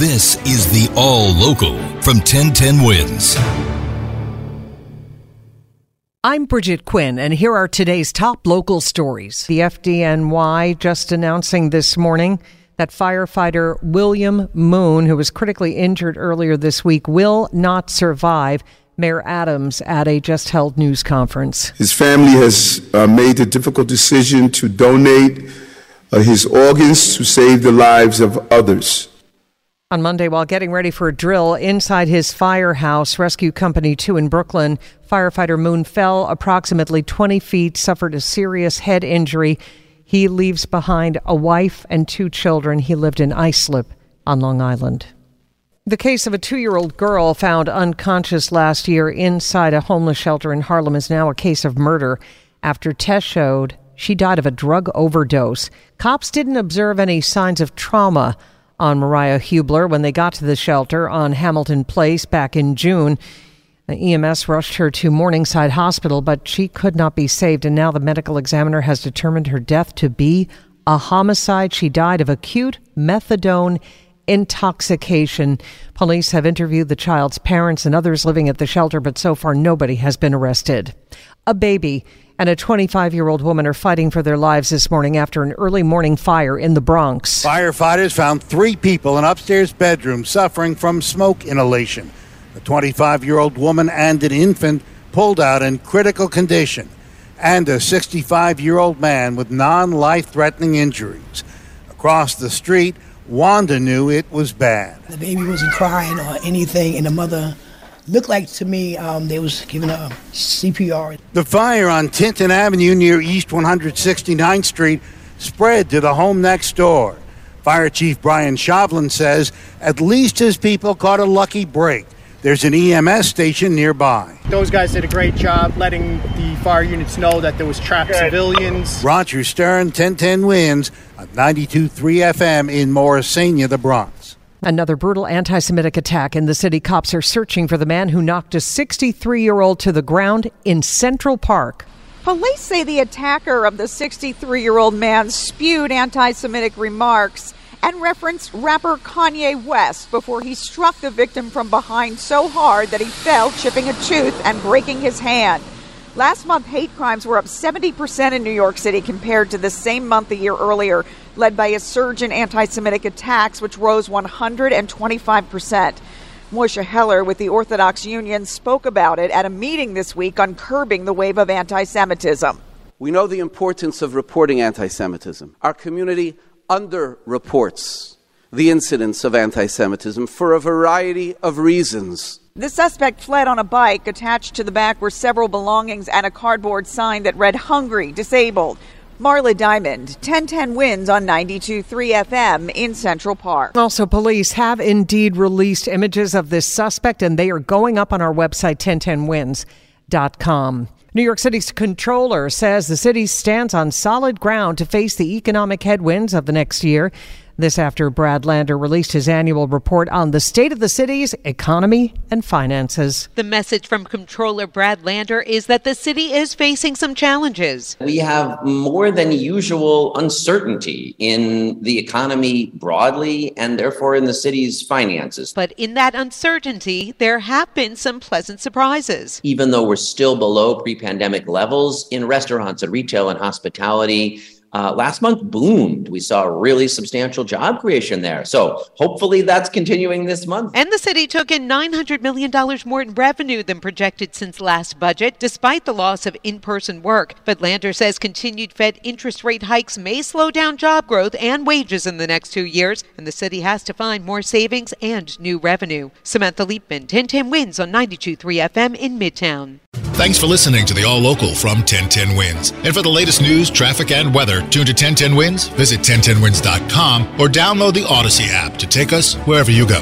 This is the All Local from 1010 Wins. I'm Bridget Quinn, and here are today's top local stories. The FDNY just announcing this morning that firefighter William Moon, who was critically injured earlier this week, will not survive. Mayor Adams at a just held news conference. His family has uh, made the difficult decision to donate uh, his organs to save the lives of others. On Monday, while getting ready for a drill inside his firehouse, Rescue Company 2 in Brooklyn, firefighter Moon fell approximately 20 feet, suffered a serious head injury. He leaves behind a wife and two children. He lived in Islip on Long Island. The case of a two year old girl found unconscious last year inside a homeless shelter in Harlem is now a case of murder after tests showed she died of a drug overdose. Cops didn't observe any signs of trauma on Mariah Hubler when they got to the shelter on Hamilton Place back in June. The EMS rushed her to Morningside Hospital, but she could not be saved, and now the medical examiner has determined her death to be a homicide. She died of acute methadone intoxication. Police have interviewed the child's parents and others living at the shelter, but so far nobody has been arrested. A baby and a 25 year old woman are fighting for their lives this morning after an early morning fire in the Bronx. Firefighters found three people in upstairs bedroom suffering from smoke inhalation. A 25 year old woman and an infant pulled out in critical condition, and a 65 year old man with non life threatening injuries. Across the street, Wanda knew it was bad. The baby wasn't crying or anything, and the mother looked like to me um, they was giving a CPR. The fire on Tinton Avenue near East 169th Street spread to the home next door. Fire Chief Brian Shovlin says at least his people caught a lucky break. There's an EMS station nearby. Those guys did a great job letting the fire units know that there was trapped civilians. Roger Stern, 1010 wins on 92.3 FM in Morrisania, the Bronx. Another brutal anti Semitic attack in the city. Cops are searching for the man who knocked a 63 year old to the ground in Central Park. Police say the attacker of the 63 year old man spewed anti Semitic remarks and referenced rapper Kanye West before he struck the victim from behind so hard that he fell, chipping a tooth and breaking his hand. Last month, hate crimes were up 70% in New York City compared to the same month a year earlier, led by a surge in anti Semitic attacks, which rose 125%. Moisha Heller with the Orthodox Union spoke about it at a meeting this week on curbing the wave of anti Semitism. We know the importance of reporting anti Semitism. Our community underreports the incidence of anti Semitism for a variety of reasons. The suspect fled on a bike. Attached to the back were several belongings and a cardboard sign that read Hungry, Disabled. Marla Diamond, 1010 wins on 92.3 FM in Central Park. Also, police have indeed released images of this suspect, and they are going up on our website, 1010wins.com. New York City's controller says the city stands on solid ground to face the economic headwinds of the next year. This after Brad Lander released his annual report on the state of the city's economy and finances. The message from Controller Brad Lander is that the city is facing some challenges. We have more than usual uncertainty in the economy broadly and therefore in the city's finances. But in that uncertainty, there have been some pleasant surprises. Even though we're still below pre pandemic levels in restaurants and retail and hospitality, uh, last month boomed. We saw really substantial job creation there. So hopefully that's continuing this month. And the city took in $900 million more in revenue than projected since last budget, despite the loss of in person work. But Lander says continued Fed interest rate hikes may slow down job growth and wages in the next two years, and the city has to find more savings and new revenue. Samantha Liebman, 1010 wins on 92.3 FM in Midtown. Thanks for listening to the All Local from 1010 Wins. And for the latest news, traffic, and weather, tune to 1010 Wins, visit 1010wins.com, or download the Audacy app to take us wherever you go.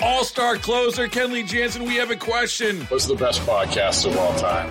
All star closer Kenley Jansen, we have a question. What's the best podcast of all time?